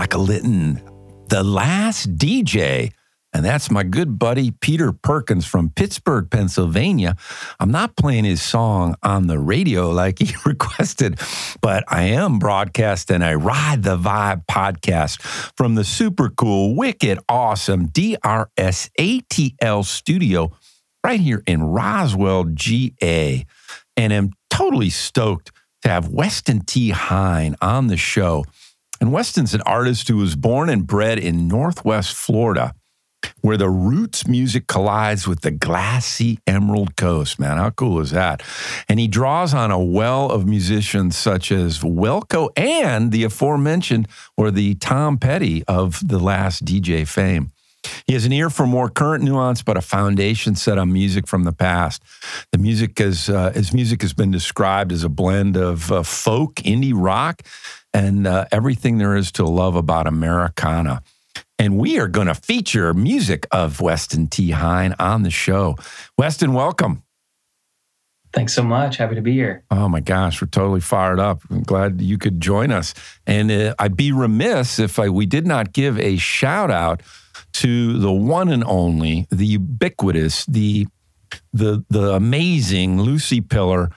Michael Litton, the last DJ. And that's my good buddy Peter Perkins from Pittsburgh, Pennsylvania. I'm not playing his song on the radio like he requested, but I am broadcasting a Ride the Vibe podcast from the super cool, wicked, awesome DRSATL studio right here in Roswell, GA. And I'm totally stoked to have Weston T. Hine on the show. And Weston's an artist who was born and bred in Northwest Florida, where the roots music collides with the glassy Emerald Coast. Man, how cool is that? And he draws on a well of musicians such as Wilco and the aforementioned, or the Tom Petty of the last DJ fame. He has an ear for more current nuance, but a foundation set on music from the past. The music is uh, his music has been described as a blend of uh, folk, indie rock, and uh, everything there is to love about Americana. And we are going to feature music of Weston T. Hine on the show. Weston, welcome. Thanks so much. Happy to be here. Oh my gosh, we're totally fired up. I'm glad you could join us. And uh, I'd be remiss if I, we did not give a shout out to the one and only, the ubiquitous, the the the amazing Lucy Pillar,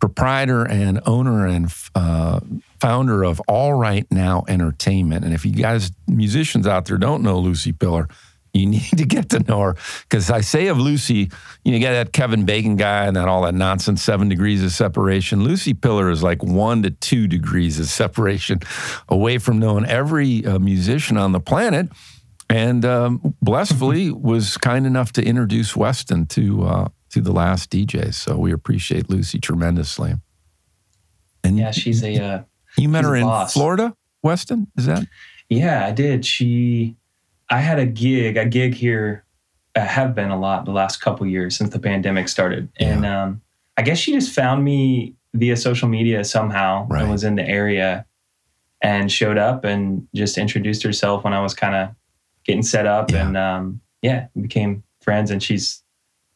proprietor and owner and uh, founder of All Right Now Entertainment. And if you guys musicians out there don't know Lucy Pillar, you need to get to know her because I say of Lucy, you, know, you got that Kevin Bacon guy and that all that nonsense, seven degrees of separation. Lucy Pillar is like one to two degrees of separation away from knowing every uh, musician on the planet and um, blissfully was kind enough to introduce Weston to uh, to the last DJ. So we appreciate Lucy tremendously. And Yeah, she's a uh, you met her in boss. Florida, Weston. Is that? yeah, I did. She I had a gig, a gig here I have been a lot the last couple years since the pandemic started. And um I guess she just found me via social media somehow Right. and was in the area and showed up and just introduced herself when I was kind of getting set up Yeah. and um yeah, we became friends and she's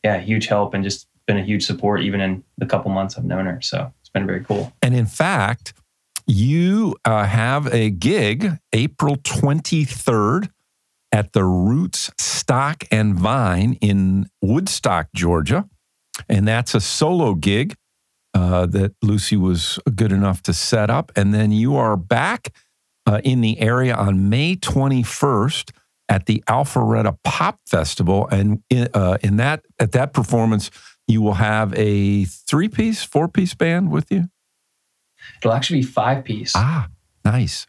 yeah, huge help and just been a huge support even in the couple months I've known her. So it's been very cool. And in fact, you uh, have a gig April 23rd at the Roots Stock and Vine in Woodstock, Georgia. And that's a solo gig uh, that Lucy was good enough to set up. And then you are back uh, in the area on May 21st at the Alpharetta Pop Festival. And in, uh, in that at that performance, you will have a three piece, four piece band with you. It'll actually be five piece. Ah, nice.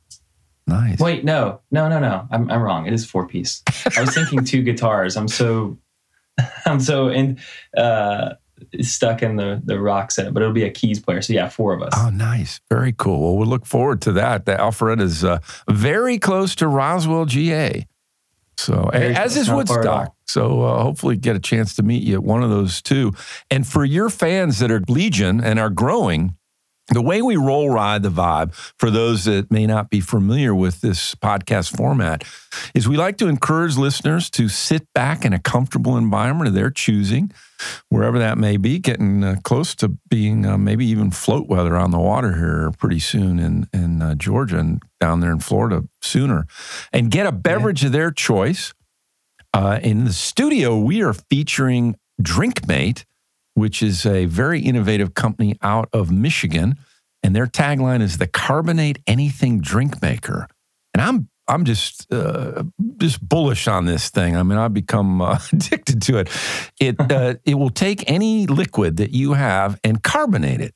Nice. Wait, no, no, no, no. I'm, I'm wrong. It is four piece. I was thinking two guitars. I'm so, I'm so in, uh, stuck in the the rock set, but it'll be a keys player. So yeah, four of us. Oh, nice. Very cool. Well, we'll look forward to that. The Alpharetta is uh, very close to Roswell, GA. So, Very as is Woodstock. So, uh, hopefully, get a chance to meet you at one of those two. And for your fans that are Legion and are growing, the way we roll ride the vibe, for those that may not be familiar with this podcast format, is we like to encourage listeners to sit back in a comfortable environment of their choosing, wherever that may be, getting uh, close to being uh, maybe even float weather on the water here pretty soon in, in uh, Georgia and down there in Florida sooner, and get a beverage of their choice. Uh, in the studio, we are featuring Drinkmate, which is a very innovative company out of Michigan, and their tagline is "the carbonate anything drink maker." And I'm I'm just uh, just bullish on this thing. I mean, I've become uh, addicted to it. It uh, it will take any liquid that you have and carbonate it.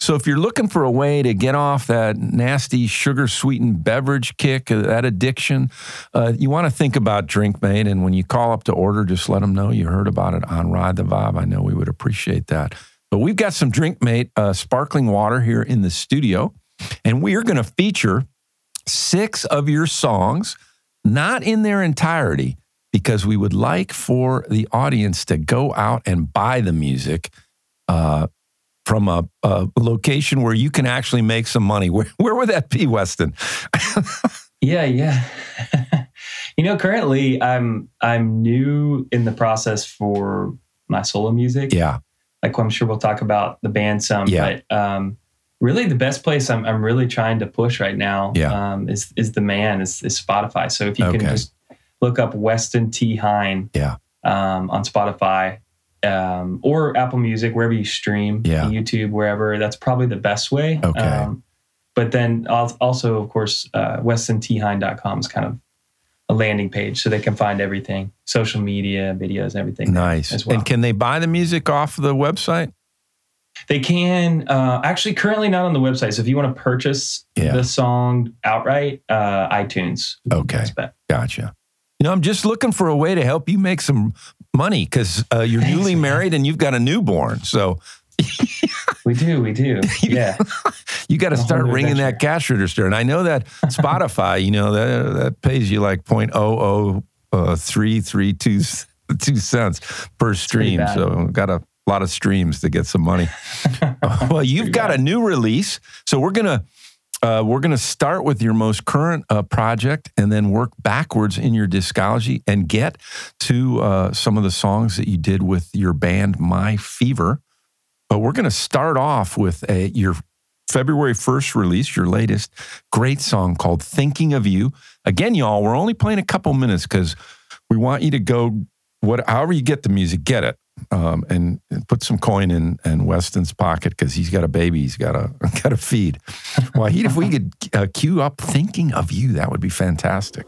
So if you're looking for a way to get off that nasty sugar sweetened beverage kick, uh, that addiction, uh, you want to think about DrinkMate. And when you call up to order, just let them know you heard about it on Ride the Vibe. I know we would appreciate that. But we've got some DrinkMate uh, sparkling water here in the studio, and we are going to feature six of your songs, not in their entirety, because we would like for the audience to go out and buy the music. Uh, from a, a, location where you can actually make some money. Where, where would that be, Weston? yeah, yeah. you know, currently I'm I'm new in the process for my solo music. Yeah. Like I'm sure we'll talk about the band some. Yeah. But um, really the best place I'm I'm really trying to push right now yeah. um, is is the man, is, is Spotify. So if you Okay. can just look up Weston T. Hine Yeah. um, on Spotify um, or Apple Music, wherever you stream, Yeah. YouTube, wherever. That's probably the best way. Okay. Um, but then also, of course, uh, WestonTHine.com is kind of a landing page so they can find everything social media, videos, everything. Nice. As well. And can they buy the music off the website? They can uh, actually currently not on the website. So if you want to purchase Yeah. the song outright, uh, iTunes. would be the Okay. Gotcha. You know, I'm just looking for a way to help you make some money because uh, you're Thanks, newly man. married and you've got a newborn. So We do, we do. Yeah. you got to start ringing that cash register. And I know that Spotify, you know, that, that pays you like uh, 0.00332 two cents per stream. So got a lot of streams to get some money. well, you've got bad. a new release. So we're going to uh, we're going to start with your most current uh, project and then work backwards in your discography and get to uh, some of the songs that you did with your band My Fever. But we're going to start off with a, your February 1st release, your latest great song called Thinking of You. Again, y'all, we're only playing a couple minutes because we want you to go, what, however you get the music, get it. Um, and, put some coin in, in Weston's pocket because he's got a baby he's got to got to feed. Well, he, if we could uh, cue up "Thinking of You," that would be fantastic.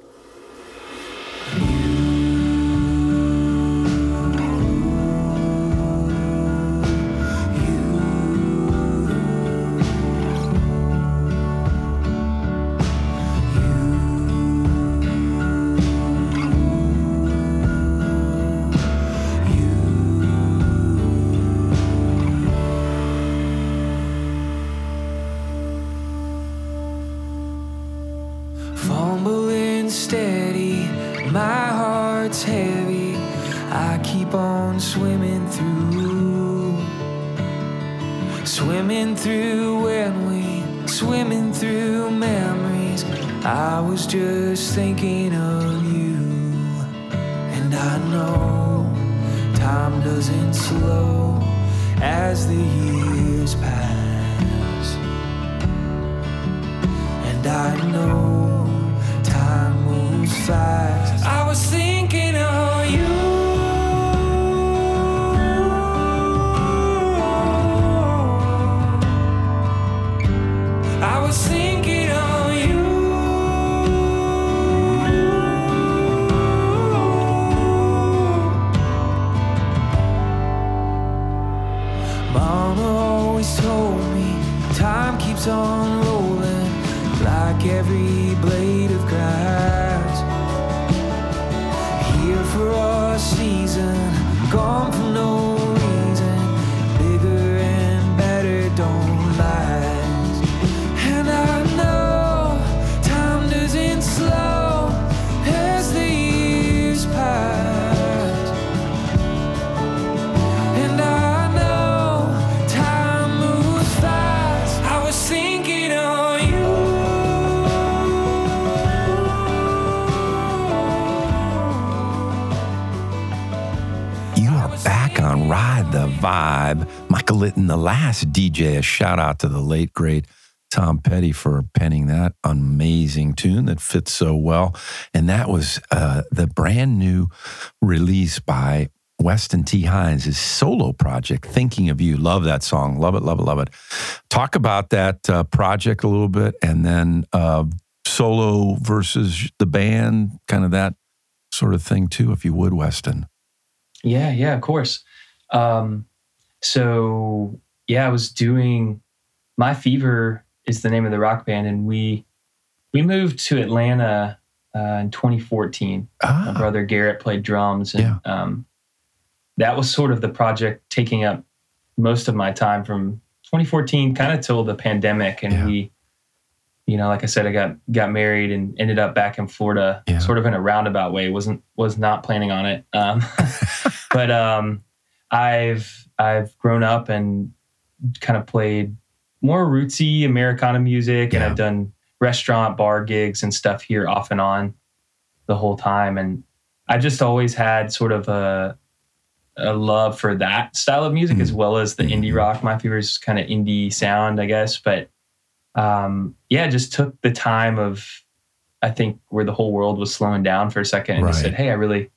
Just the Vibe. Michael Litton, the last DJ. A shout out to the late, great Tom Petty for penning that amazing tune that fits so well. And that was uh, the brand new release by Weston T. Hines, his solo project, Thinking of You. Love that song. Love it, love it, love it. Talk about that uh, project a little bit and then uh, solo versus the band, kind of that sort of thing too, if you would, Weston. Yeah, yeah, of course. Um, so yeah, I was doing My Fever is the name of the rock band, and we we moved to Atlanta uh, in 2014. My Ah, brother Garrett played drums, and Yeah. um, that was sort of the project taking up most of my time from 2014 kind of till the pandemic. And Yeah. we, you know, like I said, I got got married and ended up back in Florida, Yeah. sort of in a roundabout way. wasn't was not planning on it, um, but um, I've I've grown up and kind of played more rootsy Americana music, and I've done restaurant bar gigs and stuff here off and on the whole time. And i just always had sort of a a love for that style of music Mhm. as well as the indie Mhm. rock. My favorite is kind of indie sound i guess. But um yeah just took the time of i think where the whole world was slowing down for a second and just said hey i really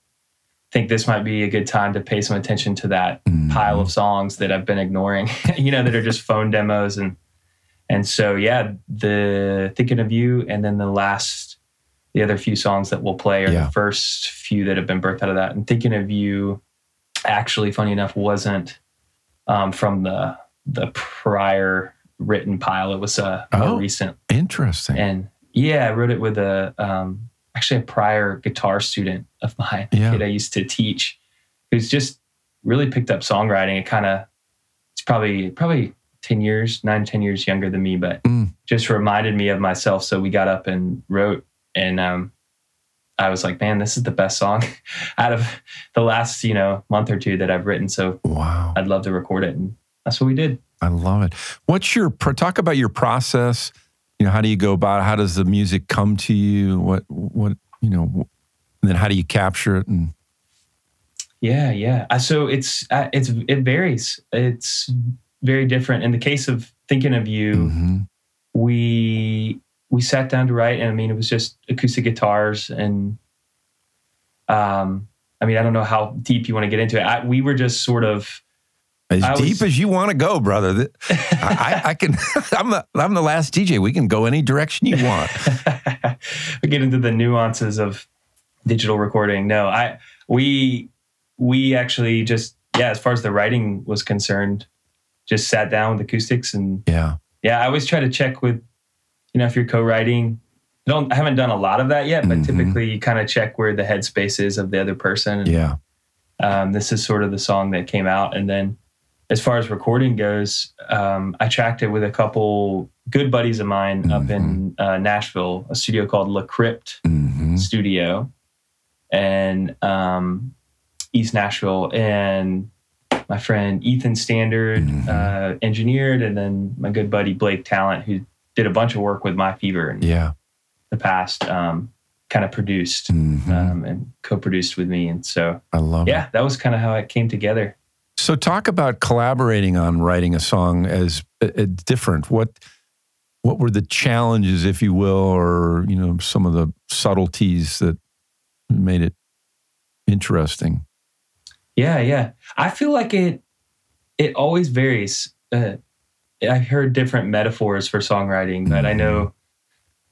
think this might be a good time to pay some attention to that mhm. pile of songs that I've been ignoring, you know, that are just phone demos and and so yeah, the thinking of you and then the last the other few songs that we'll play are Yeah. the first few that have been birthed out of that. And thinking of you actually funny enough wasn't um, from the the prior written pile. It was uh, more Oh. recent. Interesting. And yeah, I wrote it with a um, actually a prior guitar student of mine, Yeah. kid I used to teach, who's just really picked up songwriting. It kind of it's probably probably ten years, nine ten years younger than me, but Mm. just reminded me of myself. So we got up and wrote, and um, I was like, man, this is the best song out of the last you know month or two that I've written. So wow. I'd love to record it, and that's what we did. I love it. What's your pro- talk about your process? You know, how do you go about it? How does the music come to you? What what you know? And then how do you capture it? And Yeah, yeah. Uh, So it's uh, it's it varies. It's very different. In the case of thinking of you, Mhm. we we sat down to write, and I mean it was just acoustic guitars and um. I mean, I don't know how deep you want to get into it. I, we were just sort of as I deep was- as you want to go, brother. I, I, can. I'm the I'm the last DJ. We can go any direction you want. we get into the nuances of digital recording. No, I we we actually just yeah, as far as the writing was concerned, just sat down with acoustics and Yeah. yeah, I always try to check with you know if you're co-writing. I don't I haven't done a lot of that yet, but Mhm. typically you kind of check where the headspace is of the other person. And, Yeah. um, this is sort of the song that came out, and then as far as recording goes, um, I tracked it with a couple good buddies of mine up in uh, Nashville, a studio called La Crypt hmm Studio, and um, East Nashville, and my friend Ethan Standard Mhm. uh, engineered, and then my good buddy Blake Talent, who did a bunch of work with My Fever in Yeah. the past, um, kind of produced Mhm. um, and co-produced with me, and so I love it. yeah, that was kind of how it came together. So talk about collaborating on writing a song as uh, different. What what were the challenges, if you will, or you know some of the subtleties that made it interesting? Yeah, yeah. I feel like it it always varies. Uh, I heard different metaphors for songwriting, but I know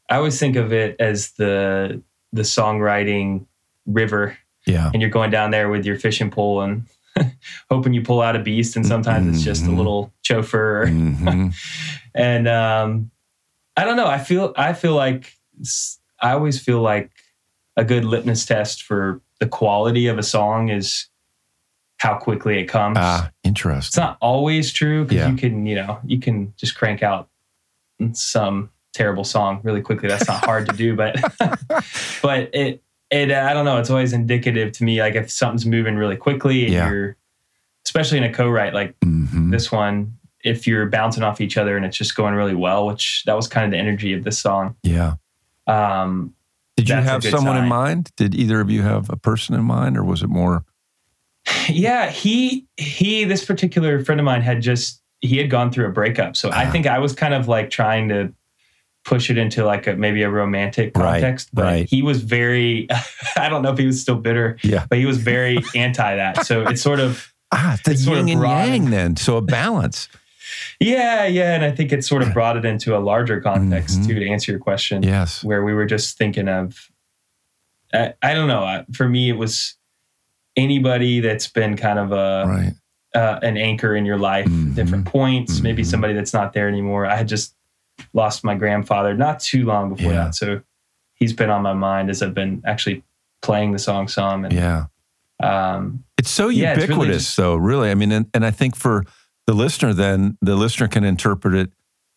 I always think of it as the the songwriting river, Yeah, and you're going down there with your fishing pole and hoping you pull out a beast, and sometimes it's just a Mhm. little chauffeur. Mhm. And um, I don't know. I feel I feel like I always feel like a good litmus test for the quality of a song is how quickly it comes. ah, it's interesting. It's not always true because Yeah. you can you know you can just crank out some terrible song really quickly. That's not hard to do, but but it it I don't know. It's always indicative to me like if something's moving really quickly and Yeah. you're especially in a co-write like Mhm. this one if you're bouncing off each other and it's just going really well which that was kind of the energy of this song Yeah. um Did you have someone in mind? Did either of you have a person in mind, or was it more? yeah he he this particular friend of mine had just he had gone through a breakup so i Ah. think i was kind of like trying to push it into like a maybe a romantic Right, context but right. he was very i don't know if he was still bitter Yeah. but he was very anti that so it's sort of Ah, the yin of and broad. yang. Then, so a balance. yeah yeah and i think it sort of brought it into a larger context Mhm. too to answer your question yes. where we were just thinking of I, I don't know for me it was anybody that's been kind of a Right. uh, an anchor in your life, Mhm. different points, maybe Mhm. somebody that's not there anymore. I had just lost my grandfather not too long before Yeah. that. So he's been on my mind as I've been actually playing the song some. And, Yeah. um, It's so Yeah, it's really ubiquitous, just- though, really. I mean, and, and I think for the listener, then the listener can interpret it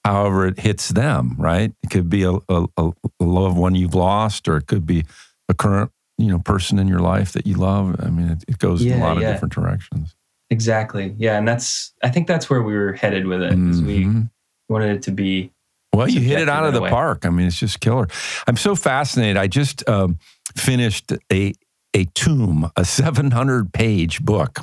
however it hits them, right? It could be a, a, a loved one you've lost, or it could be a current, you know, person in your life that you love. I mean, it, it goes in a lot yeah. of different directions. exactly. Yeah. And that's, I think that's where we were headed with it. is We wanted it to be Well, you hit it out of the way. park. I mean, it's just killer. I'm so fascinated. I just um, finished a a tomb, a 700 page book.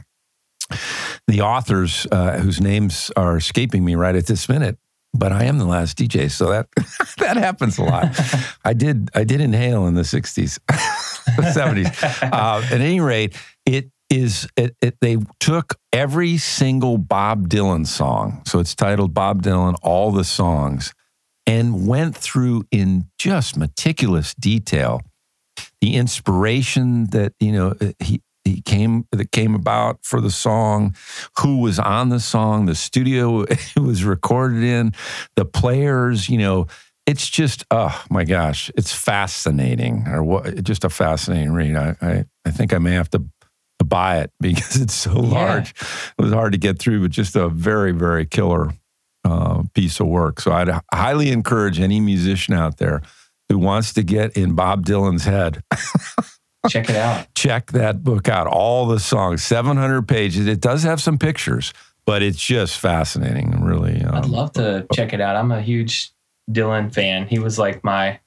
The authors, uh, whose names are escaping me right at this minute, but I am the last DJ, so that that happens a lot. I did I did inhale in the 60s, 70s. Uh, at any rate, it is it, it, they took every single Bob Dylan song, so it's titled Bob Dylan, all the songs, and went through in just meticulous detail the inspiration that you know uh, he he came that came about for the song, who was on the song, the studio it was recorded in, the players, you know. It's just, oh my gosh, it's fascinating, or what? Just a fascinating read. I, I, I think I may have to, to buy it because it's so large. It was hard to get through, but just a very, very killer uh, piece of work. So I'd highly encourage any musician out there who wants to get in Bob Dylan's head, check it out. check that book out. All the songs, 700 pages. It does have some pictures, but it's just fascinating. and Really, um, I'd love to check it out. I'm a huge Dylan fan. He was like my,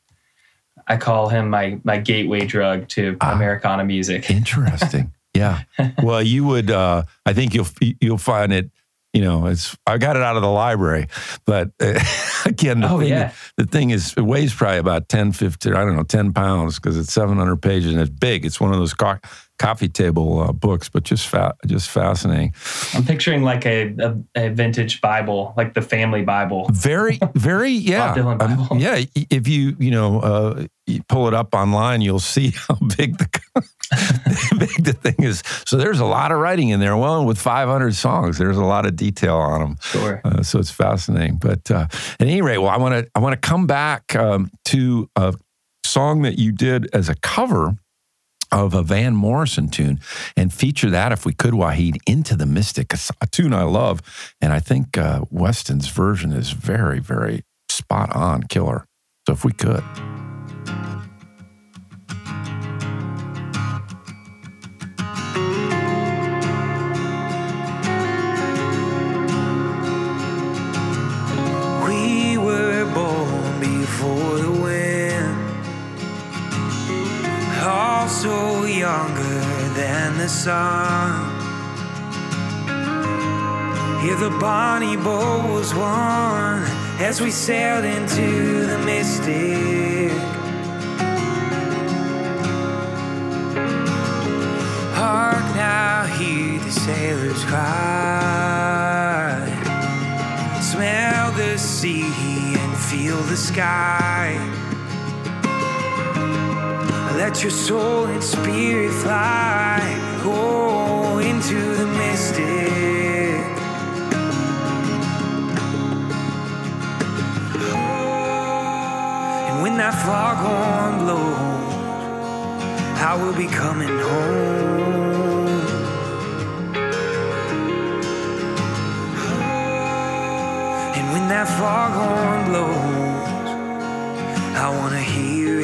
I call him my my gateway drug to Ah. Americana music. Interesting. yeah. Well, you would. Uh, I think you'll you'll find it. You know, it's. I got it out of the library, but uh, again, the Oh, thing, yeah. the thing is, it weighs probably about 10, 15, I don't know, 10 pounds because it's 700 pages and it's big. It's one of those co- coffee table uh, books, but just fa- just fascinating. I'm picturing like a, a, a vintage Bible, like the family Bible. Very, very, yeah. Um, yeah. If you, you know, uh, you pull it up online, you'll see how big the big the thing is. So there's a lot of writing in there. Well, with 500 songs, there's a lot of detail on them. Sure. Uh, so it's fascinating. But uh, at any rate, well, I want to I want to come back um, to a song that you did as a cover of a Van Morrison tune and feature that, if we could, Wahid, into the Mystic, a tune I love, and I think uh, Weston's version is very, very spot on, killer. So if we could. Also younger than the sun. Here the bonnie boat was won as we sailed into the mystic. Hark now, hear the sailors cry. Smell the sea and feel the sky. Let your soul and spirit fly. Go into the mystic. And when that foghorn blows, I will be coming home. And when that foghorn blows, I wanna hear it.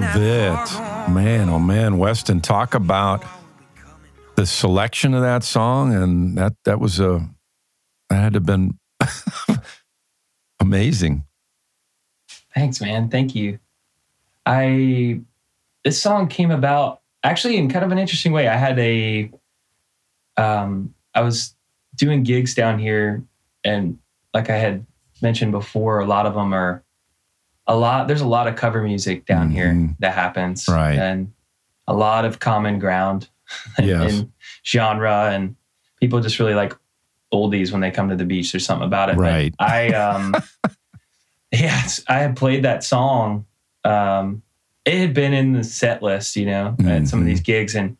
love it. Man, oh man, Weston, talk about the selection of that song and that that was a that had to have been amazing. Thanks, man. Thank you. I this song came about actually in kind of an interesting way. I had a um I was doing gigs down here and like I had mentioned before, a lot of them are a lot there's a lot of cover music down here Mhm. that happens. Right. And a lot of common ground in, Yes. in genre and people just really like oldies when they come to the beach. There's something about it. But Right. I um yeah, I had played that song. Um it had been in the set list, you know, at some of these gigs and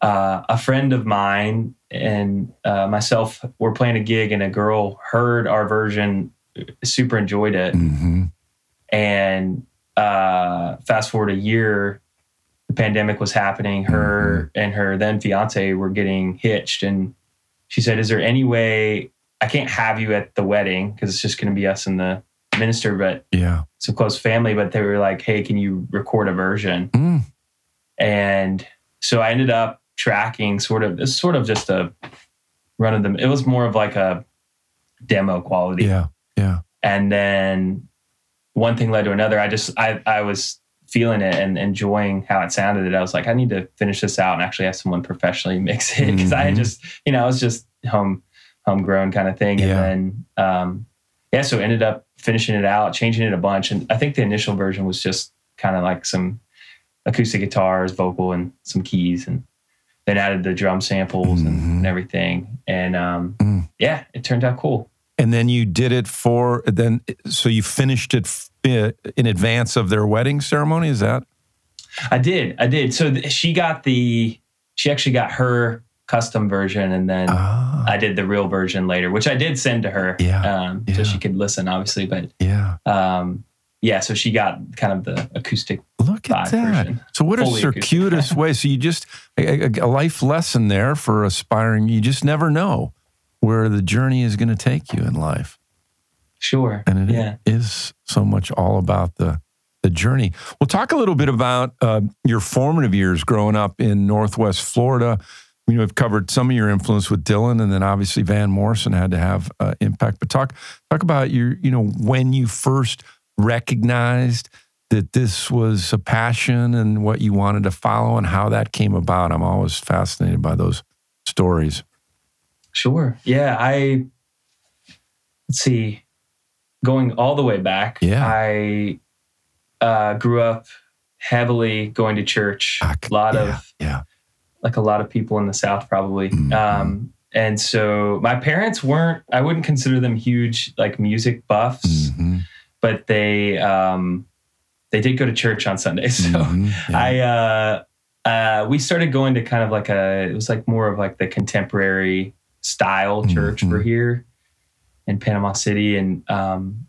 uh, a friend of mine and uh, myself were playing a gig and a girl heard our version super enjoyed it hmm and uh, fast forward a year the pandemic was happening her and her then fiance were getting hitched and she said is there any way i can't have you at the wedding because it's just going to be us and the minister but Yeah. some close family but they were like hey can you record a version Mm. and so i ended up tracking sort of it's sort of just a run of them it was more of like a demo quality Yeah. Yeah. and then one thing led to another i just i i was feeling it and enjoying how it sounded and i was like i need to finish this out and actually have someone professionally mix it because i had Mhm. just you know i was just home homegrown kind of thing Yeah. and then um yeah so ended up finishing it out changing it a bunch and i think the initial version was just kind of like some acoustic guitars vocal and some keys and then added the drum samples and, Mhm. and everything and um Mm. yeah it turned out cool And then you did it for then so you finished it in advance of their wedding ceremony, is that? I did. I did. So she got the, she actually got her custom version and then Ah. I did the real version later, which I did send to her. Yeah, Um, yeah. So she could listen, obviously. But yeah. um, yeah, so she got kind of the acoustic. Look at that. version. So what a Fully circuitous way. So you just a- a life lesson there for aspiring. You just never know where the journey is going to take you in life, Sure. and it yeah. is so much all about the the journey. We'll talk a little bit about uh, your formative years growing up in Northwest Florida. You know, we've covered some of your influence with Dylan, and then obviously Van Morrison had to have uh, impact. But talk talk about your, you know, when you first recognized that this was a passion and what you wanted to follow, and how that came about. I'm always fascinated by those stories. Sure. Yeah. I, let's see, going all the way back, Yeah. I uh, grew up heavily going to church. Ah, A lot yeah, of, yeah. like a lot of people in the South probably. Mhm. Um, and so my parents weren't, I wouldn't consider them huge like music buffs, Mhm, but they, um, they did go to church on Sunday. So mhm, yeah. I, uh, uh, we started going to kind of like a, it was like more of like the contemporary style church Mhm. for here in Panama City. And, um,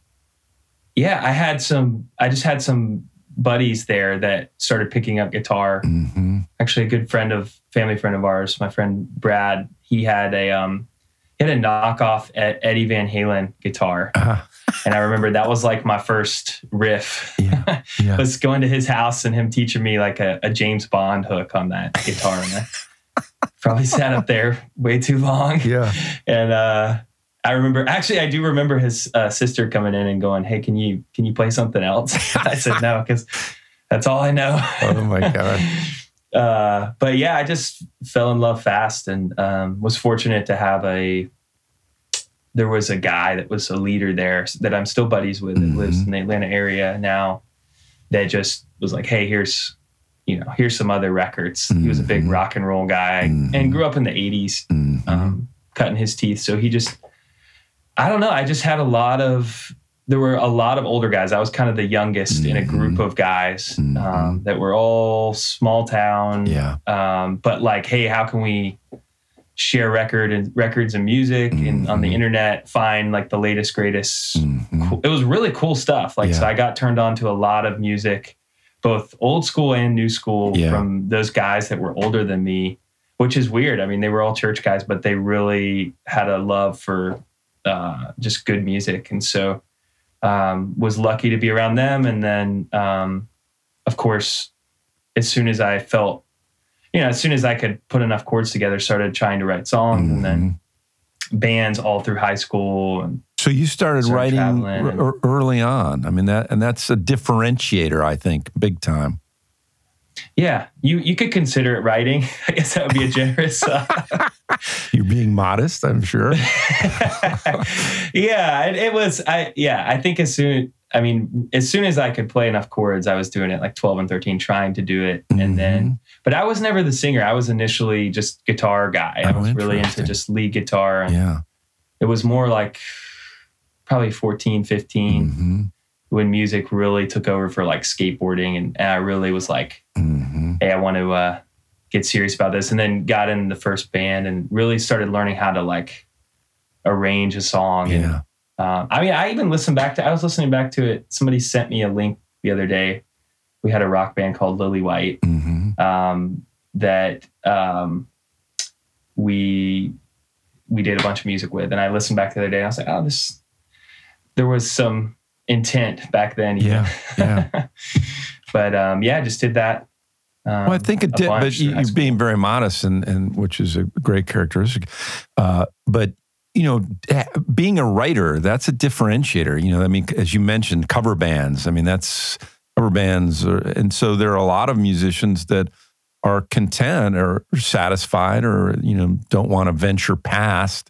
yeah, I had some, I just had some buddies there that started picking up guitar Mhm. actually a good friend of family friend of ours, my friend Brad. He had a um, he had a knockoff Ed- Eddie Van Halen guitar, Ah, and I remember that was like my first riff. yeah, yeah. was going to his house and him teaching me like a, a James Bond hook on that guitar, and probably sat up there way too long. Yeah. And uh, I remember, actually, I do remember his uh, sister coming in and going, "Hey, can you can you play something else?" I said no because that's all I know. Oh my God. uh, but yeah, I just fell in love fast and um, was fortunate to have a. There was a guy that was a leader there that I'm still buddies with that lives Mhm. in the Atlanta area now. That just was like, hey, here's, you know, here's some other records. He was a big Mhm. rock and roll guy Mhm. and grew up in the '80s, Mhm. um, cutting his teeth. So he just, I don't know. I just had a lot of. There were a lot of older guys. I was kind of the youngest in a group of guys um, Mhm. that were all small town yeah. um, but like hey how can we share record and records and music and on the internet find like the latest greatest cool, it was really cool stuff like so i got turned on to a lot of music both old school and new school Yeah. from those guys that were older than me which is weird i mean they were all church guys but they really had a love for uh, just good music and so um, was lucky to be around them and then um, of course, as soon as I felt, you know, as soon as I could put enough chords together, started trying to write songs, and then Mhm. Bands all through high school. And So you started writing traveling and- r- r- early on. I mean that, and that's a differentiator, I think, big time. yeah, you you could consider it writing. I guess that would be a generous. Uh, You're being modest, I'm sure. yeah, it, it was. I yeah, I think as soon. I mean, as soon as I could play enough chords, I was doing it like 12 and 13, trying to do it. Mm-hmm. And then, but I was never the singer. I was initially just guitar guy. I Oh, was really into just lead guitar. And Yeah. it was more like probably 14, 15 hmm when music really took over for like skateboarding. And, and I really was like, hmm hey, I want to uh, get serious about this. And then got in the first band and really started learning how to like arrange a song. And, Yeah. Um, I mean, I even listened back to. I was listening back to it. Somebody sent me a link the other day. We had a rock band called Lily White hmm um, that um, we we did a bunch of music with, and I listened back the other day. And I was like, oh, this. There was some intent back then. Yeah. Yeah. but um, yeah, I just did that. Um, Well, I think it did, but you, you're being very modest, and, and which is a great characteristic. Uh, but you know, being a writer, that's a differentiator. You know, I mean, as you mentioned, cover bands. I mean, that's cover bands, are, and so there are a lot of musicians that are content or satisfied, or you know, don't want to venture past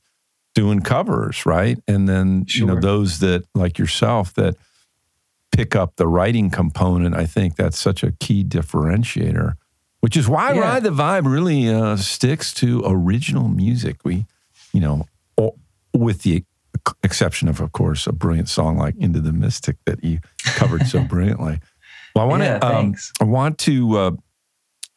doing covers, right? And then you know, those that like yourself that pick up the writing component, I think that's such a key differentiator, which is why Yeah. Ride the Vibe really uh, sticks to original music. We, you know, with the exception of, of course, a brilliant song like Into the Mystic that you covered so brilliantly. Well, I want Yeah, to, um. I want to uh,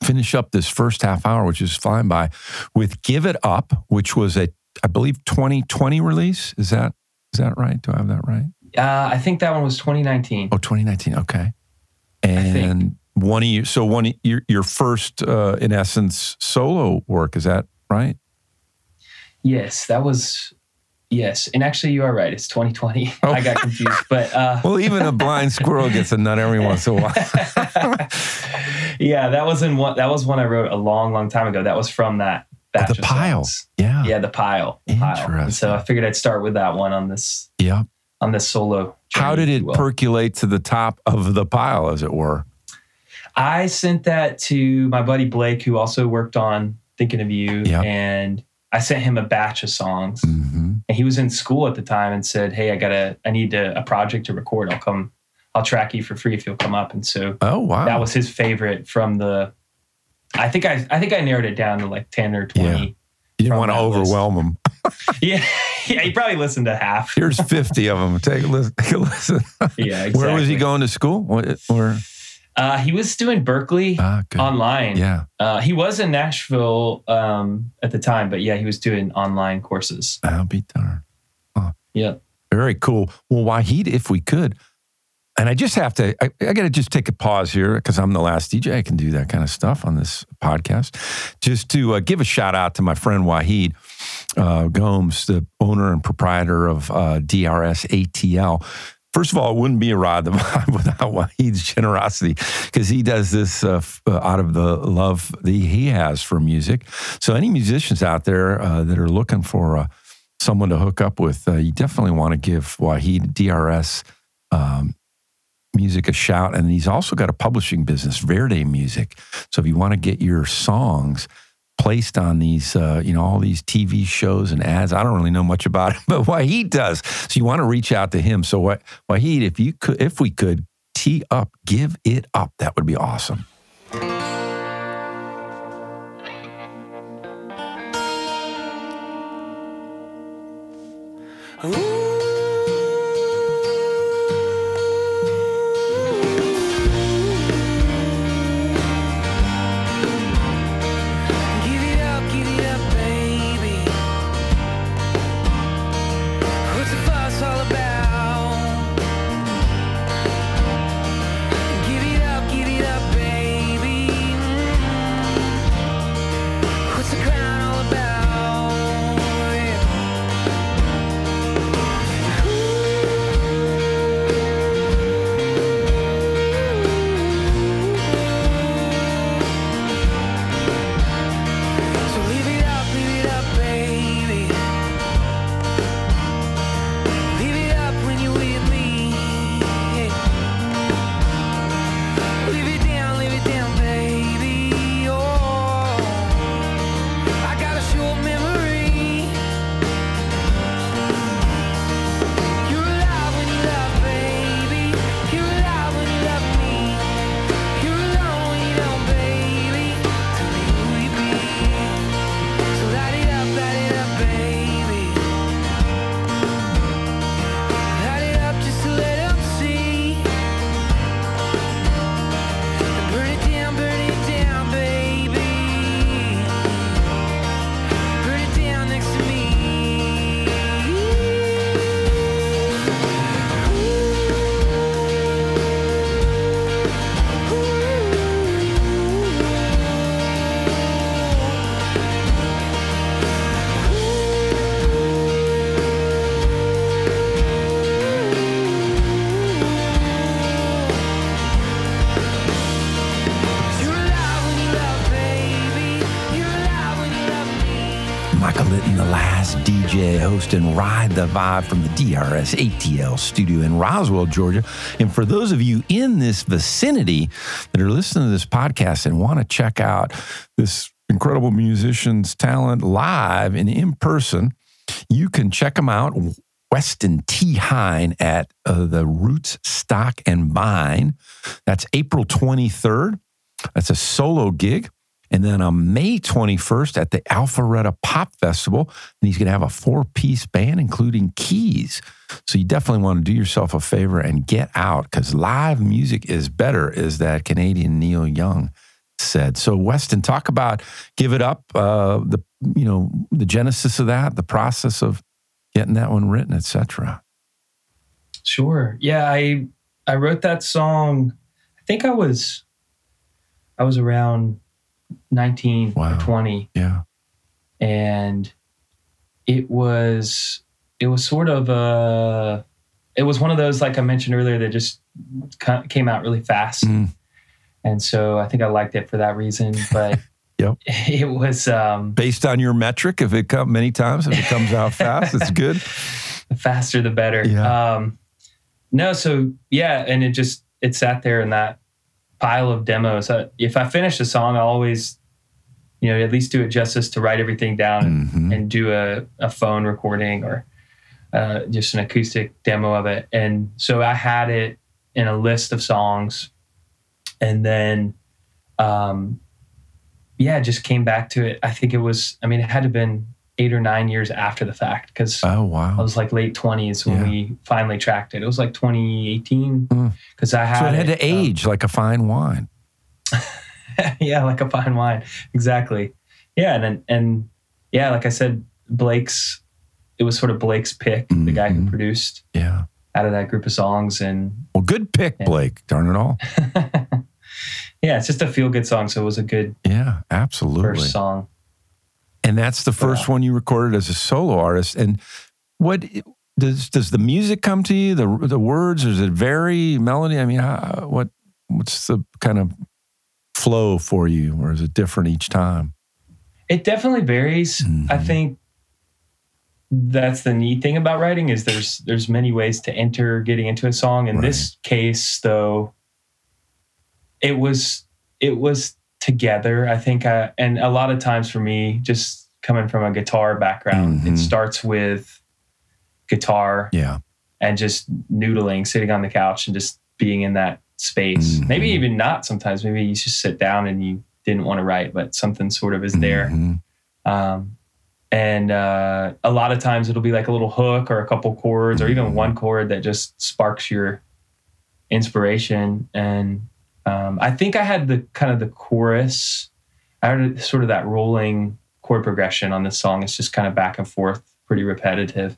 finish up this first half hour, which is flying by, with "Give It Up," which was a, I believe, 2020 release. Is that is that right? Do I have that right? Uh, I think that one was 2019. Oh, 2019. Okay. And one of you, so one of your your first, uh, in essence, solo work. Is that right? Yes, that was. Yes, and actually, you are right. It's 2020. Oh. I got confused, but uh, Well, even a blind squirrel gets a nut every once in a while. yeah, that was in one. That was one I wrote a long, long time ago. That was from that batch the of pile. songs. Yeah. Yeah, the pile. The pile. Interesting. so I figured I'd start with that one on this Yeah. on this solo. How did it percolate to the top of the pile, as it were? I sent that to my buddy Blake, who also worked on Thinking of You, Yeah. and I sent him a batch of songs. hmm And he was in school at the time and said, "Hey, I got a, I need a, a project to record. I'll come, I'll track you for free if you'll come up." And so Oh wow. that was his favorite from the. I think I, I think I narrowed it down to like ten or twenty. you didn't want to that list. overwhelm them. Yeah, yeah. He probably listened to half. Here's 50 of them. Take a listen. Take a listen. Yeah, exactly. Where was he going to school? Or Uh, he was doing Berklee ah, online. Yeah. Uh, he was in Nashville um, at the time, but yeah, he was doing online courses. I'll be darned. Yeah. Very cool. Well, Wahid, if we could, and I just have to, I, I got to just take a pause here because I'm the last DJ. I can do that kind of stuff on this podcast. Just to uh, give a shout out to my friend Wahid uh, Gomes, the owner and proprietor of uh, DRS ATL. First of all, it wouldn't be a ride without Wahid's generosity because he does this uh, uh, out of the love that he has for music. So, any musicians out there uh, that are looking for uh, someone to hook up with, uh, you definitely want to give Wahid DRS um, music a shout. And he's also got a publishing business, Verde Music. So, if you want to get your songs, placed on these, uh, you know, all these TV shows and ads. I don't really know much about it, but Wahid does. So you want to reach out to him. So Wah- Wahid, if you could, if we could tee up, give it up, that would be awesome. Hosting Ride the Vibe from the DRS ATL studio in Roswell, Georgia. And for those of you in this vicinity that are listening to this podcast and want to check out this incredible musician's talent live and in person, you can check them out. Weston T. Hine at uh, the Rootstock and Vine. That's April 23rd. That's a solo gig. And then on May 21st at the Alpharetta Pop Festival, and he's going to have a four piece band, including keys. So you definitely want to do yourself a favor and get out because live music is better, is that Canadian Neil Young said. So Weston, talk about Give It Up, uh, the you know the genesis of that, the process of getting that one written, etc. Sure. Yeah, I I wrote that song. I think I was I was around 19 Wow. or 20 Yeah. and it was it was sort of a it was one of those like I mentioned earlier that just came out really fast. Mm. And so I think I liked it for that reason, but Yep. it was um Based on your metric, if it comes many times, if it comes out fast, it's good. the faster the better. Yeah. Um, no, so yeah, and it just it sat there in that pile of demos. Uh, if I finish a song, I always, you know, at least do it justice to write everything down and, Mhm. and do a, a phone recording or uh, just an acoustic demo of it. And so I had it in a list of songs, and then, um, yeah, just came back to it. I think it was. I mean, it had to have been eight or nine years after the fact because Oh I wow. was like late twenties when Yeah. we finally tracked it. It was like 2018 Mm. because I had So it had to um, age like a fine wine. yeah, like a fine wine, exactly. Yeah, and then and yeah, like I said, Blake's. It was sort of Blake's pick, the guy who Mhm. produced Yeah. out of that group of songs, and Well, good pick, Yeah. Blake. Darn it all. yeah, it's just a feel good song. So it was a good Yeah, absolutely. first song. And that's the first one you recorded as a solo artist. And what does does the music come to you? The the words? Does it vary? Melody? I mean, how, what what's the kind of flow for you, or is it different each time? It definitely varies. I Mhm. think that's the neat thing about writing is there's there's many ways to enter getting into a song. In this case, though, it was it was together. I think, I, and a lot of times for me, just coming from a guitar background, Mhm. it starts with guitar Yeah, and just noodling, sitting on the couch and just being in that space. Mhm. Maybe even not. Sometimes maybe you just sit down and you didn't want to write, but something sort of is there. Mhm. Um, and uh, a lot of times it'll be like a little hook or a couple chords or Mm-hmm. even one chord that just sparks your inspiration. And um, I think I had the kind of the chorus, I had sort of that rolling chord progression on this song. It's just kind of back and forth, pretty repetitive.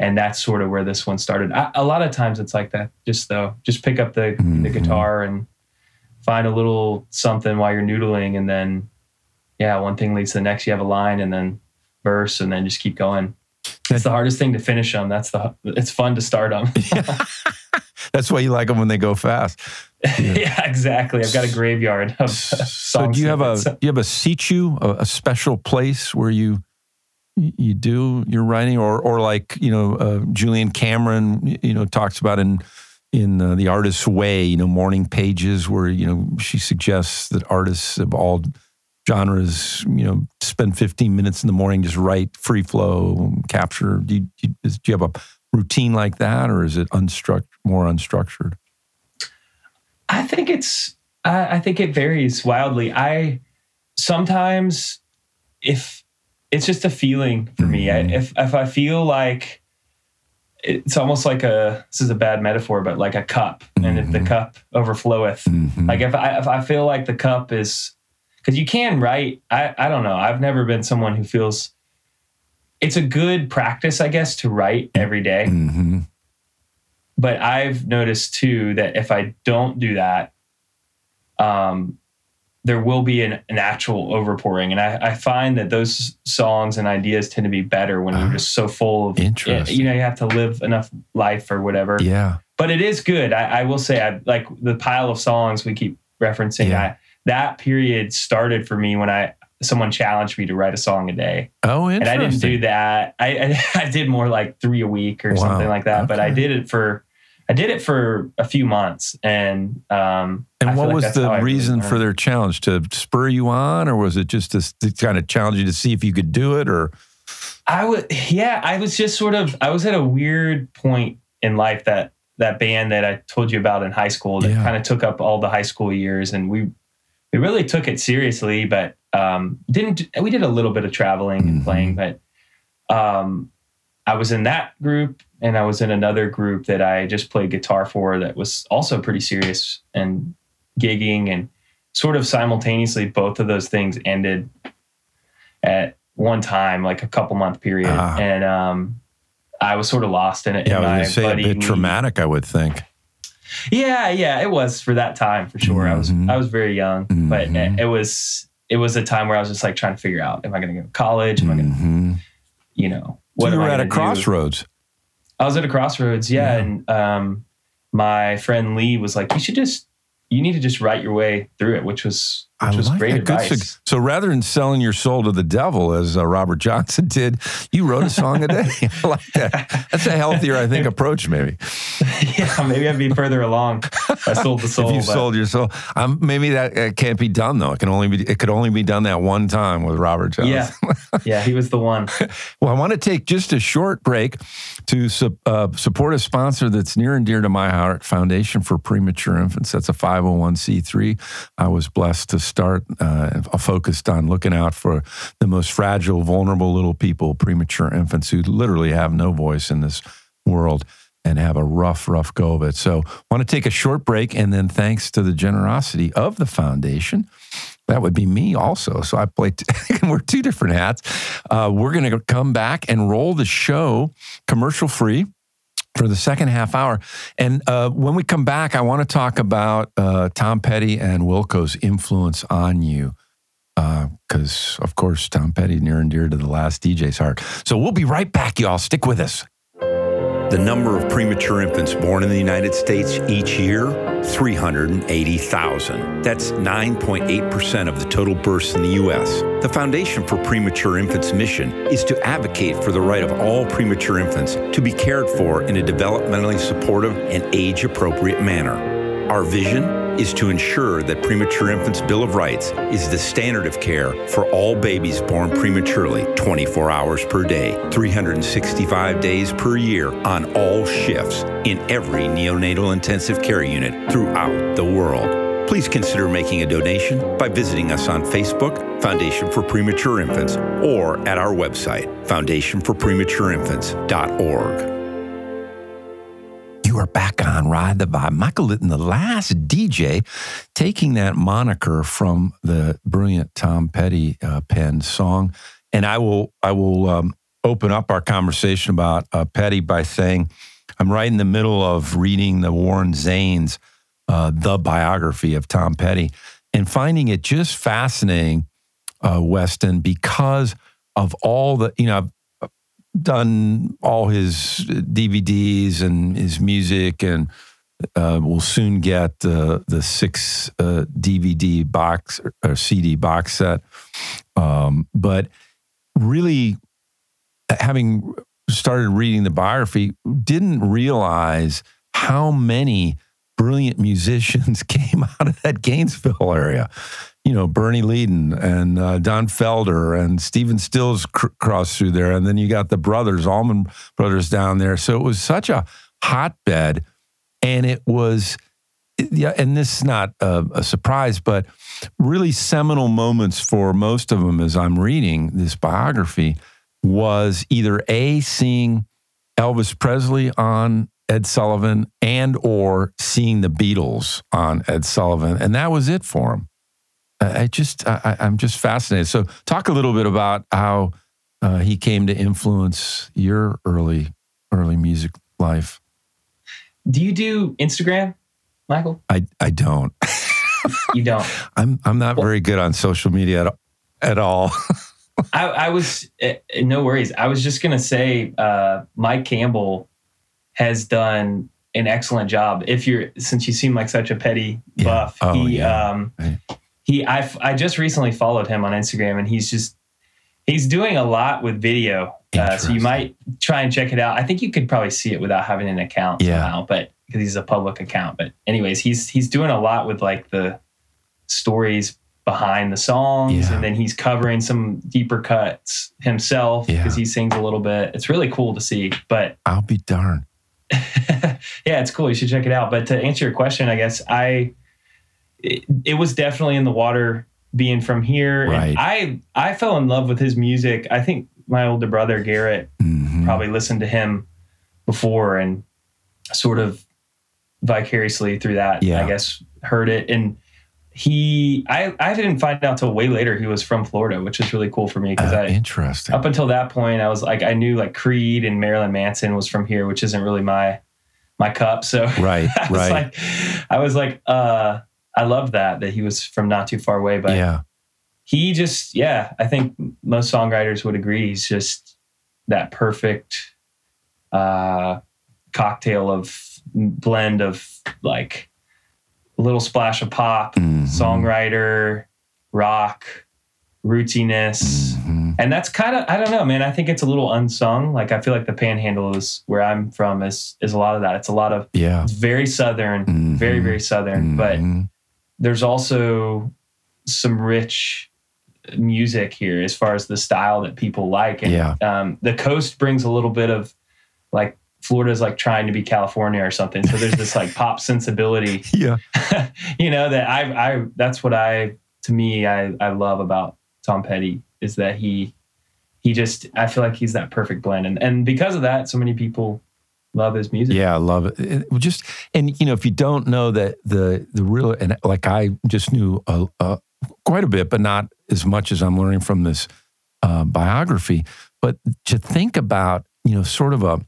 And that's sort of where this one started. I, a lot of times it's like that, just though, just pick up the, the Mhm. guitar and find a little something while you're noodling. And then, yeah, one thing leads to the next. You have a line and then verse and then just keep going. It's the hardest thing to finish them. That's the, it's fun to start them. That's why you like them when they go fast. yeah, exactly. I've got a graveyard of So songs. do you have a do you have a situ a, a special place where you you do your writing or or like you know uh, Julia Cameron you know talks about in in uh, the artist's way you know morning pages where you know she suggests that artists of all genres you know spend 15 minutes in the morning just write free flow capture do you, do you, have a routine like that or is it unstructured more unstructured I think it's I, I think it varies wildly. I sometimes if it's just a feeling for me. I, Mhm. if if I feel like it's almost like a this is a bad metaphor, but like a cup, and if the Mhm. cup overfloweth, Mhm. like if I if I feel like the cup is because you can write. I I don't know. I've never been someone who feels it's a good practice, I guess, to write every day Mhm. but I've noticed too that if I don't do that, um, there will be an, an actual overpouring, and I, I find that those songs and ideas tend to be better when Ah. you're just so full of. Interesting. You know, you have to live enough life or whatever. yeah But it is good. I, I will say, I like the pile of songs we keep referencing. Yeah. I, that period started for me when I someone challenged me to write a song a day, Oh, and. I didn't do that. I, I I did more like three a week or Wow. something like that. But I did it for I did it for a few months, and um. And feel what like was the I really reason for their challenge? To spur you on, or was it just to, to kind of challenge you to see if you could do it? Or I was yeah, I was just sort of I was at a weird point in life that that band that I told you about in high school that Yeah. kind of took up all the high school years and we we really took it seriously but um didn't we did a little bit of traveling Mhm. and playing but um I was in that group and I was in another group that I just played guitar for that was also pretty serious and gigging and sort of simultaneously both of those things ended at one time, like a couple month period. Ah. And um I was sort of lost in it. yeah, I my was going to say a bit me- traumatic. I would think. Yeah, yeah, it was for that time for sure. I was Mhm. I was very young, but Mhm. it, it was it was a time where I was just like trying to figure out: Am I going to go to college? Am I going to, you know, So what you were at a gonna do? crossroads. I was at a crossroads, yeah, Yeah. and um, my friend Lee was like, "You should just, you need to just write your way through it," which was which was great that. Good advice. so rather than selling your soul to the devil, as uh, Robert Johnson did, you wrote a song a day. I like that. That's a healthier, I think, approach. Maybe yeah, maybe I'd be further along. if I sold the soul. if you sold your soul, um, maybe that uh, can't be done though. It can only be. It could only be done that one time with Robert Johnson. yeah, yeah, he was the one. Well, I want to take just a short break to su- uh, support a sponsor that's near and dear to my heart Foundation for Premature Infants. That's a 501c3. I was blessed to start uh, focused on looking out for the most fragile, vulnerable little people, premature infants who literally have no voice in this world and have a rough, rough go of it. So, want to take a short break, and then thanks to the generosity of the foundation, that would be me also. So I play, t- we're two different hats. Uh, we're going to come back and roll the show commercial free for the second half hour. And uh, when we come back, I want to talk about uh, Tom Petty and Wilco's influence on you. Because, of course, Tom Petty near and dear to the last DJ's heart. So we'll be right back, y'all. Stick with us. The number of premature infants born in the United States each year 380,000. That's 9.8% of the total births in the U.S. The Foundation for Premature Infants' mission is to advocate for the right of all premature infants to be cared for in a developmentally supportive and age appropriate manner. Our vision is to ensure that Premature Infants' Bill of Rights is the standard of care for all babies born prematurely 24 hours per day, 365 days per year on all shifts in every neonatal intensive care unit throughout the world. Please consider making a donation by visiting us on Facebook, Foundation for Premature Infants, or at our website, foundationforprematureinfants.org. You are back on Ride the Vibe. Michael Litton, the last DJ, taking that moniker from the brilliant Tom Petty uh, pen song. And I will, I will um, open up our conversation about uh, Petty by saying, I'm right in the middle of reading the Warren Zanes, uh, the biography of Tom Petty, and finding it just fascinating, uh, Weston, because of all the, you know, I've done all his DVDs and his music, and uh, we'll soon get uh, the six uh, DVD box or CD box set. Um, but really, having started reading the biography, didn't realize how many brilliant musicians came out of that Gainesville area. You know, Bernie Leadon and uh, Don Felder and Stephen Stills cr- crossed through there. And then you got the brothers, Allman Brothers down there. So it was such a hotbed. And it was, yeah, and this is not a, a surprise, but really seminal moments for most of them as I'm reading this biography was either A, seeing Elvis Presley on Ed Sullivan and or seeing the Beatles on Ed Sullivan. And that was it for him. I just, I, I'm just fascinated. So talk a little bit about how uh, he came to influence your early, early music life. Do you do Instagram, Michael? I, I don't. You don't. I'm, I'm not very good on social media at, at all. I, I was eh, eh, no worries. I was just gonna say, uh, Mike Campbell has done an excellent job. If you're since you seem like such a petty Yeah. buff, Oh, he yeah. um, Right. He I I just recently followed him on Instagram, and he's just he's doing a lot with video. Uh, so you might try and check it out. I think you could probably see it without having an account Yeah. somehow, but because he's a public account. But anyways, he's he's doing a lot with like the stories behind the songs, Yeah. and then he's covering some deeper cuts himself Yeah. because he sings a little bit. It's really cool to see. But I'll be darned. yeah, it's cool. You should check it out. But to answer your question, I guess I it, it was definitely in the water being from here. And Right. I I fell in love with his music. I think my older brother Garrett Mhm. probably listened to him before and sort of vicariously through that, Yeah. I guess, heard it. And he I I didn't find out till way later he was from Florida, which is really cool for me because Uh, I interesting. up until that point, I was like, I knew like Creed and Marilyn Manson was from here, which isn't really my my cup. So Right, I was right. like, I was like, uh, I love that that he was from not too far away, but yeah. he just, yeah, I think most songwriters would agree. He's just that perfect uh, cocktail of blend of like a little splash of pop, Mhm. songwriter, rock, rootsiness Mhm. and that's kind of i don't know man i think it's a little unsung like i feel like the panhandle is where i'm from is is a lot of that it's a lot of Yeah. it's very southern Mhm. very very southern but Mhm. There's also some rich music here as far as the style that people like and Yeah. um, the coast brings a little bit of like florida's like trying to be california or something so there's this like pop sensibility yeah. you know that I I that's what I to me I I love about Tom Petty is that he he just I feel like he's that perfect blend and and because of that so many people love his music. Yeah, I love it. Just and you know, if you don't know that the the real and like I just knew a, a, quite a bit, but not as much as I'm learning from this uh, biography. But to think about you know, sort of a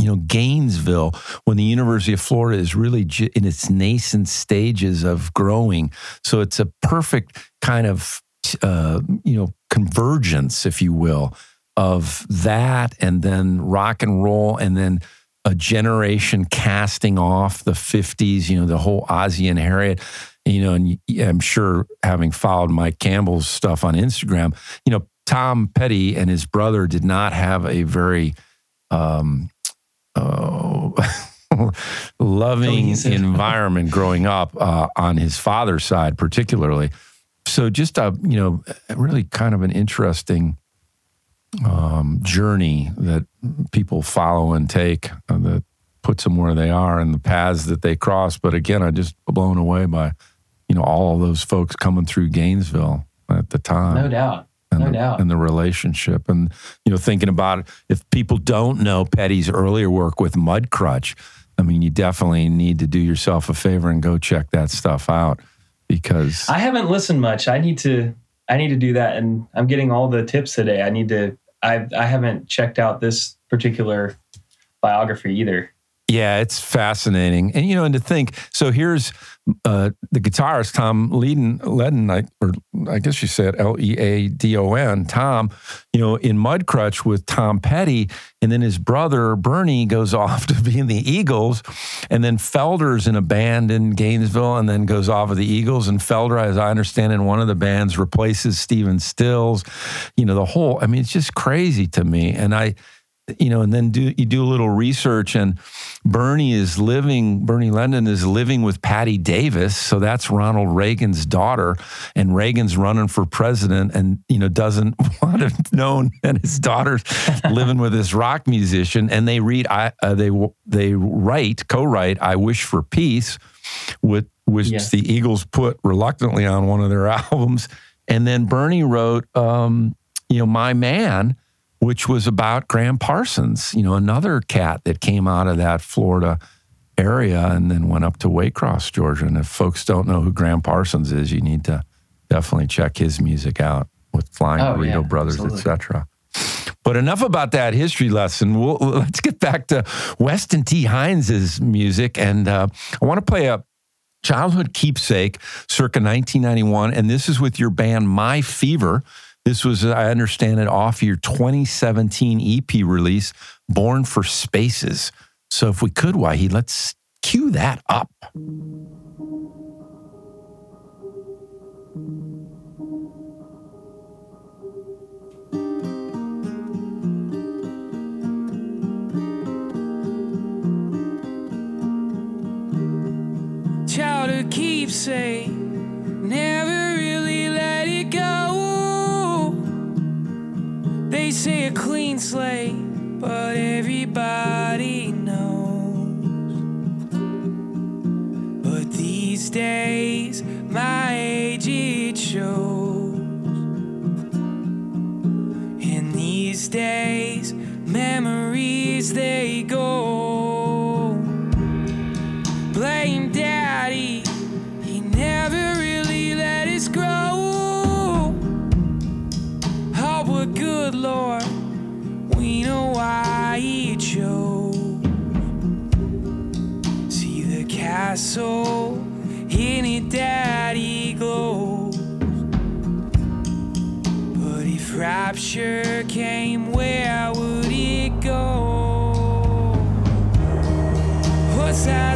you know Gainesville when the University of Florida is really in its nascent stages of growing, so it's a perfect kind of uh, you know convergence, if you will, of that and then rock and roll and then a generation casting off the 50s, you know, the whole Ozzie and Harriet, you know, and I'm sure having followed Mike Campbell's stuff on Instagram, you know, Tom Petty and his brother did not have a very um, oh, loving environment growing up uh, on his father's side, particularly. So just a, you know, really kind of an interesting um, journey that people follow and take uh, that puts them where they are and the paths that they cross. But again, I'm just blown away by, you know, all of those folks coming through Gainesville at the time No doubt. and, No the, doubt. and the relationship. And, you know, thinking about it, if people don't know Petty's earlier work with Mudcrutch, I mean, you definitely need to do yourself a favor and go check that stuff out because I haven't listened much. I need to I need to do that and I'm getting all the tips today. I need to I I haven't checked out this particular biography either. Yeah, it's fascinating, and you know, and to think. So here's uh, the guitarist Tom Leadon, Ledon, I, or I guess you said L E A D O N. Tom, you know, in Mudcrutch with Tom Petty, and then his brother Bernie goes off to be in the Eagles, and then Felder's in a band in Gainesville, and then goes off of the Eagles, and Felder, as I understand, in one of the bands replaces Stephen Stills. You know, the whole. I mean, it's just crazy to me, and I you know, and then do you do a little research and Bernie is living, Bernie Leadon is living with Patti Davis. So that's Ronald Reagan's daughter. And Reagan's running for president and, you know, doesn't want to known that his daughter's living with this rock musician. And they read, I, uh, they, they write, co-write, I Wish for Peace, with, which Yeah. the Eagles put reluctantly on one of their albums. And then Bernie wrote, um, you know, My Man, which was about Gram Parsons, you know, another cat that came out of that Florida area and then went up to Waycross, Georgia. And if folks don't know who Gram Parsons is, you need to definitely check his music out with Flying Oh, Burrito yeah, Brothers, etc. But enough about that history lesson. We'll, let's get back to Weston T. Hines' music. And uh, I want to play a childhood keepsake circa 1991. And this is with your band My Fever. This was, I understand it, off your 2017 EP release, Born for Spaces. So if we could, Wahid, let's cue that up. Childhood keepsake, never really let it go. They say a clean slate, but everybody knows. But these days, my age it shows. In these days, memories they go the castle in it, daddy glows. But if rapture came, where would it go? What's that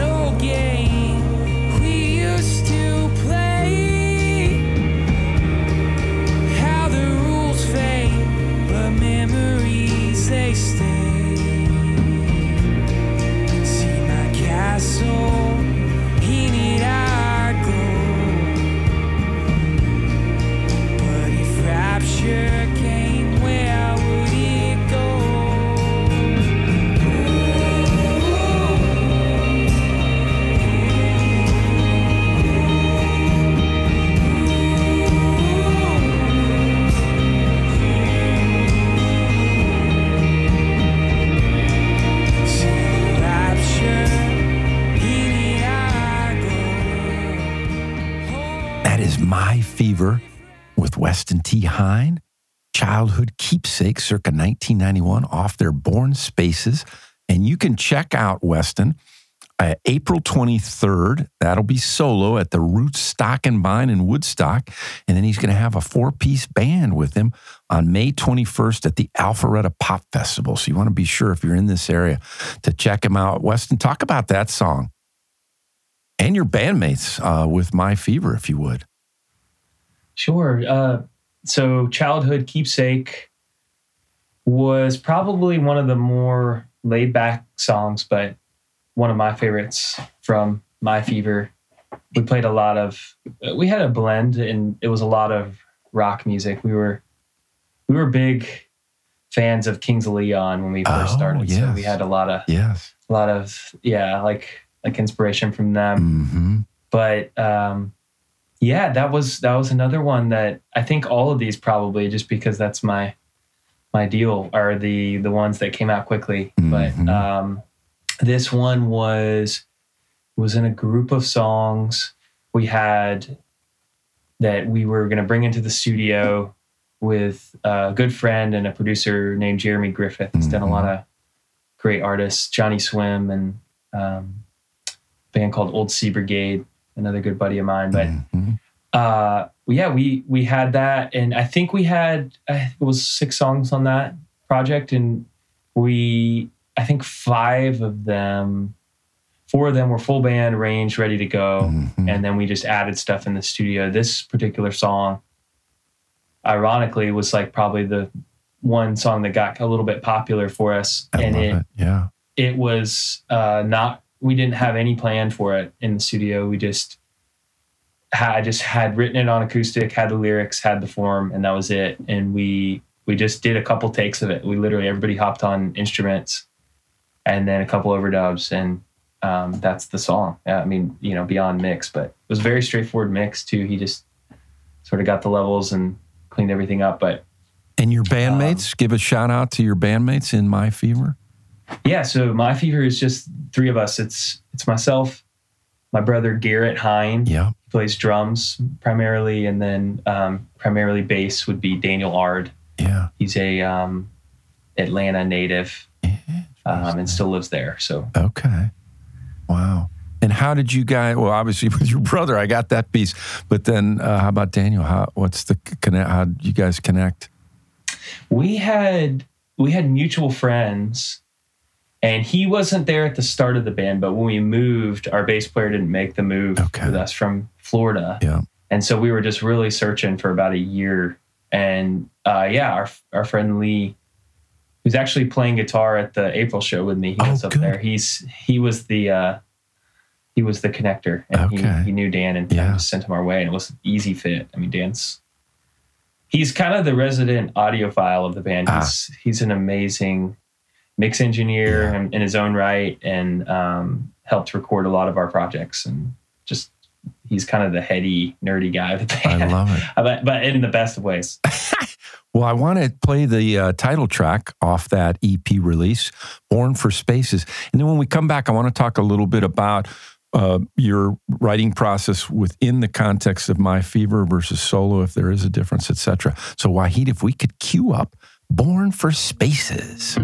Childhood Keepsake, circa 1991, off their Born Spaces. And you can check out Weston uh, April 23rd. That'll be solo at the Rootstock and Vine in Woodstock. And then he's going to have a four piece band with him on May 21st at the Alpharetta Pop Festival. So you want to be sure if you're in this area to check him out. Weston, talk about that song and your bandmates uh, with My Fever, if you would. Sure. Uh, so, Childhood Keepsake was probably one of the more laid back songs, but one of my favorites from My Fever. We played a lot of, we had a blend and it was a lot of rock music. We were, we were big fans of Kings of Leon when we first Oh, started. So we had a lot of, Yes. a lot of, yeah, like, like inspiration from them hmm but um yeah that was that was another one that i think all of these probably just because that's my my deal are the the ones that came out quickly. Mhm. but um this one was was in a group of songs we had that we were going to bring into the studio with a good friend and a producer named jeremy griffith. He's done a lot of great artists johnny swim and um, a band called old sea brigade another good buddy of mine but Mhm. uh yeah we we had that and i think we had uh, it was six songs on that project and we i think five of them four of them were full band range, ready to go Mhm. and then we just added stuff in the studio this particular song ironically was like probably the one song that got a little bit popular for us I and it it. Yeah. it was uh, not we didn't have any plan for it in the studio. We just had I just had written it on acoustic had the lyrics had the form and that was it. And we we just did a couple takes of it. We literally everybody hopped on instruments and then a couple overdubs and um, that's the song. I mean you know beyond mix but it was a very straightforward mix too. He just sort of got the levels and cleaned everything up but And your bandmates, give a shout out to your bandmates in My Fever. Yeah, so my fever is just three of us. It's it's myself, my brother Garrett Hine, Yeah. he plays drums primarily, and then um, primarily bass would be Daniel Ard. Yeah. He's a um, Atlanta native um, and still lives there. So Okay. Wow. And how did you guys? Well, obviously with your brother, I got that piece. But then, uh, how about Daniel? How? What's the connect? How did you guys connect? we had we had mutual friends, and he wasn't there at the start of the band. But when we moved, our bass player didn't make the move Okay. with us from Florida. Yeah. and so we were just really searching for about a year. And uh, yeah, our our friend Lee, who's actually playing guitar at the April show with me, he Oh, was up good. there. He's he was the uh, he was the connector, and Okay. he, he knew Dan and Yeah. sent him our way, and it was an easy fit. I mean, Dan's he's kind of the resident audiophile of the band. Ah. He's he's an amazing mix engineer Yeah. in, in his own right, and um, helped record a lot of our projects, and just he's kind of the heady, nerdy guy of the I love it. but, but in the best of ways. Well, I want to play the uh, title track off that EP release, Born for Spaces. And then when we come back, I want to talk a little bit about uh, your writing process within the context of My Fever versus solo, if there is a difference, etc. So, Wahid, if we could cue up Born for Spaces.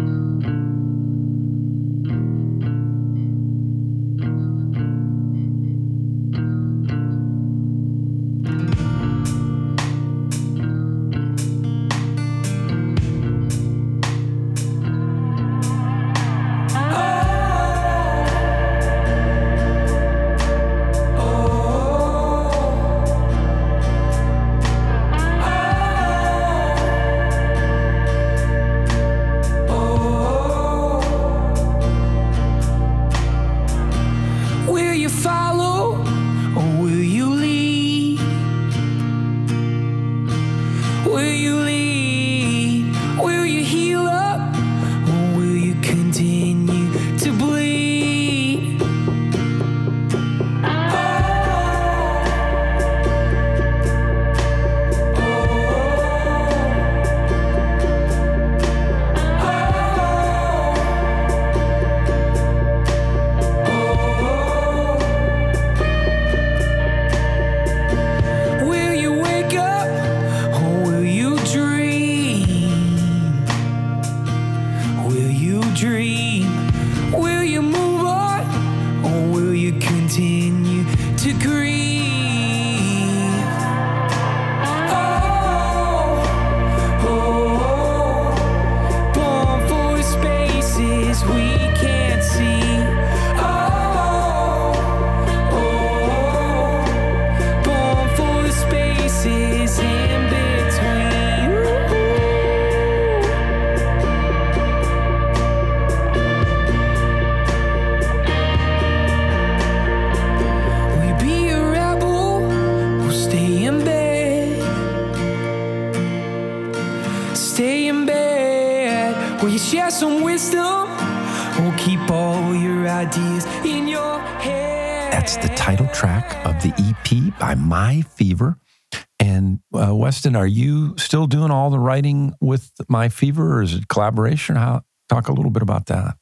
Are you still doing all the writing with My Fever, or is it collaboration? How talk a little bit about that?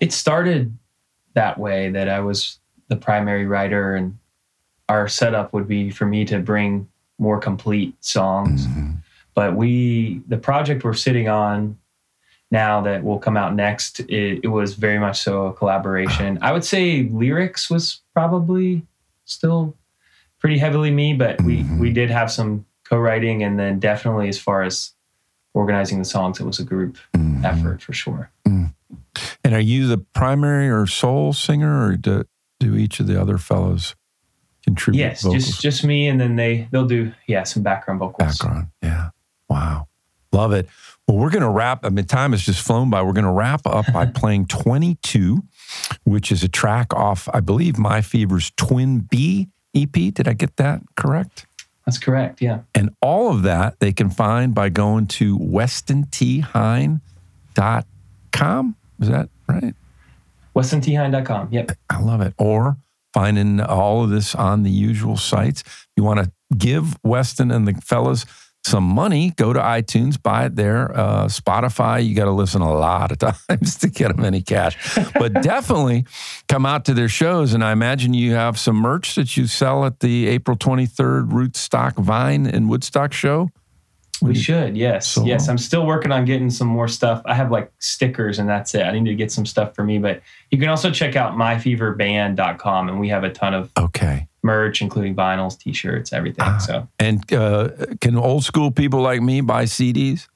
it started that way that I was the primary writer and our setup would be for me to bring more complete songs. Mm-hmm. But we the project we're sitting on now that will come out next, it, it was very much so a collaboration. I would say lyrics was probably still pretty heavily me, but we Mhm. we did have some co-writing and then definitely as far as organizing the songs, it was a group Mhm. effort for sure. And are you the primary or sole singer, or do, do each of the other fellows contribute? Yes, vocals? just just me, and then they they'll do yeah some background vocals. background. Yeah. Wow. Love it. Well, we're going to wrap. I mean, time has just flown by. We're going to wrap up by playing 22, which is a track off, I believe, My Fever's Twin B EP. Did I get that correct? That's correct. Yeah, And all of that they can find by going to westontehine.com. Is that right? WestonTHine.com. Yep. I love it. Or finding all of this on the usual sites. You want to give Weston and the fellas some money, go to iTunes, buy it there. Uh, Spotify, you got to listen a lot of times to get them any cash. But definitely come out to their shows. And I imagine you have some merch that you sell at the April 23rd Rootstock Vine and Woodstock show. We should. Yes. So- yes. I'm still working on getting some more stuff. I have like stickers and that's it. I need to get some stuff for me, but you can also check out myfeverband.com and we have a ton of Okay. merch, including vinyls, t-shirts, everything. Ah. So And uh, can old school people like me buy CDs?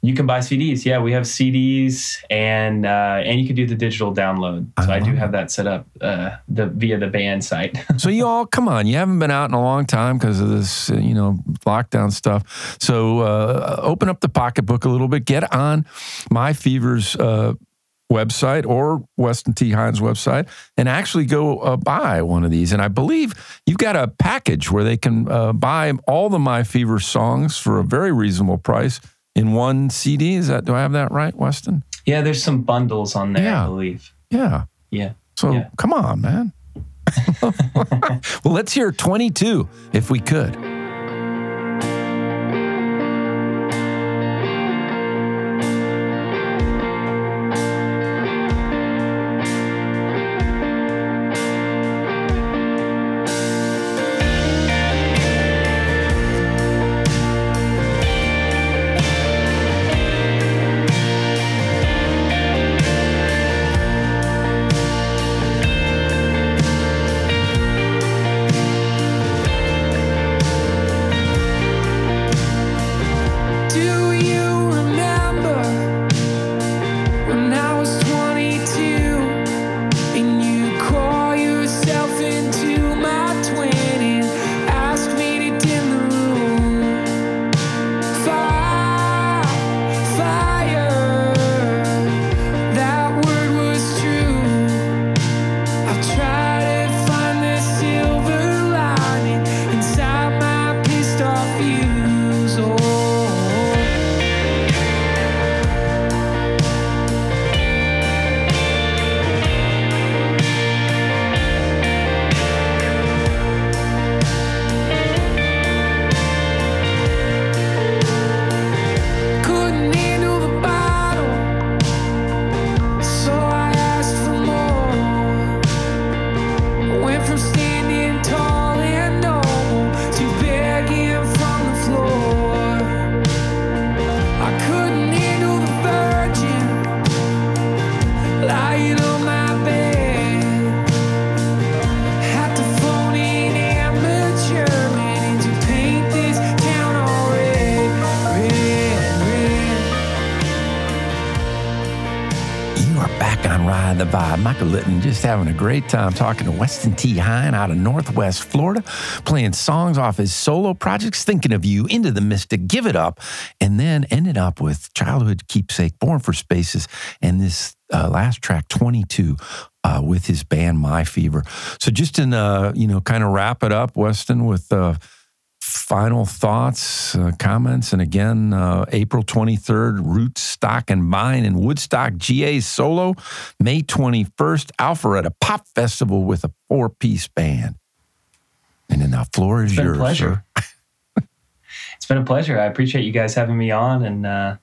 You can buy CDs. Yeah, we have CDs, and uh, and you can do the digital download. So I, I do have that set up uh, the via the band site. so you all, come on, you haven't been out in a long time because of this, uh, you know, lockdown stuff. So uh, open up the pocketbook a little bit. Get on My Fever's uh, website or Weston T. Hines website and actually go uh, buy one of these. And I believe you've got a package where they can uh, buy all the My Fever songs for a very reasonable price in one CD. Is that do I have that right, Weston? Yeah, there's some bundles on there, Yeah. I believe. Yeah. Yeah. So Yeah. come on, man. well, let's hear 22 if we could. Litton just having a great time talking to Weston T. Hine out of Northwest Florida, playing songs off his solo projects, Thinking of You, Into the Mystic, Give It Up, and then ended up with Childhood Keepsake, Born for Spaces, and this uh, last track, 22, uh, with his band My Fever. So just in, uh, you know, kind of wrap it up, Weston, with. Final thoughts, uh, comments, and again, uh, April 23rd, Rootstock and Vine in Woodstock, GA solo, May 21st, Alpharetta Pop Festival with a four piece band. And then the floor is It's been a yours. pleasure. sir. It's been a pleasure. I appreciate you guys having me on, and uh, I'm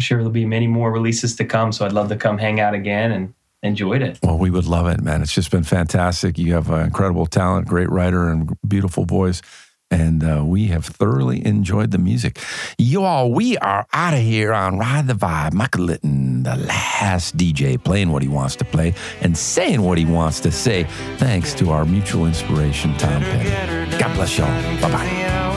sure there'll be many more releases to come. So I'd love to come hang out again and enjoyed it. Well, we would love it, man. It's just been fantastic. You have uh, incredible talent, great writer, and beautiful voice. And uh, we have thoroughly enjoyed the music. You all, we are out of here on Ride the Vibe. Michael Litton, the last DJ, playing what he wants to play and saying what he wants to say, thanks to our mutual inspiration, Tom Petty. God bless y'all. Bye bye.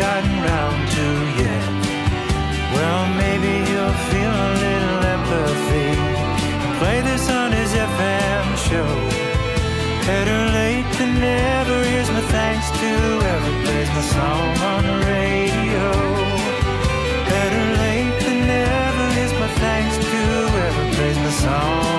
gotten round to yet. Well, maybe you'll feel a little empathy. Play this on his FM show. Better late than never. Here's my thanks to whoever plays my song on the radio. Better late than never. Here's my thanks to whoever plays my song.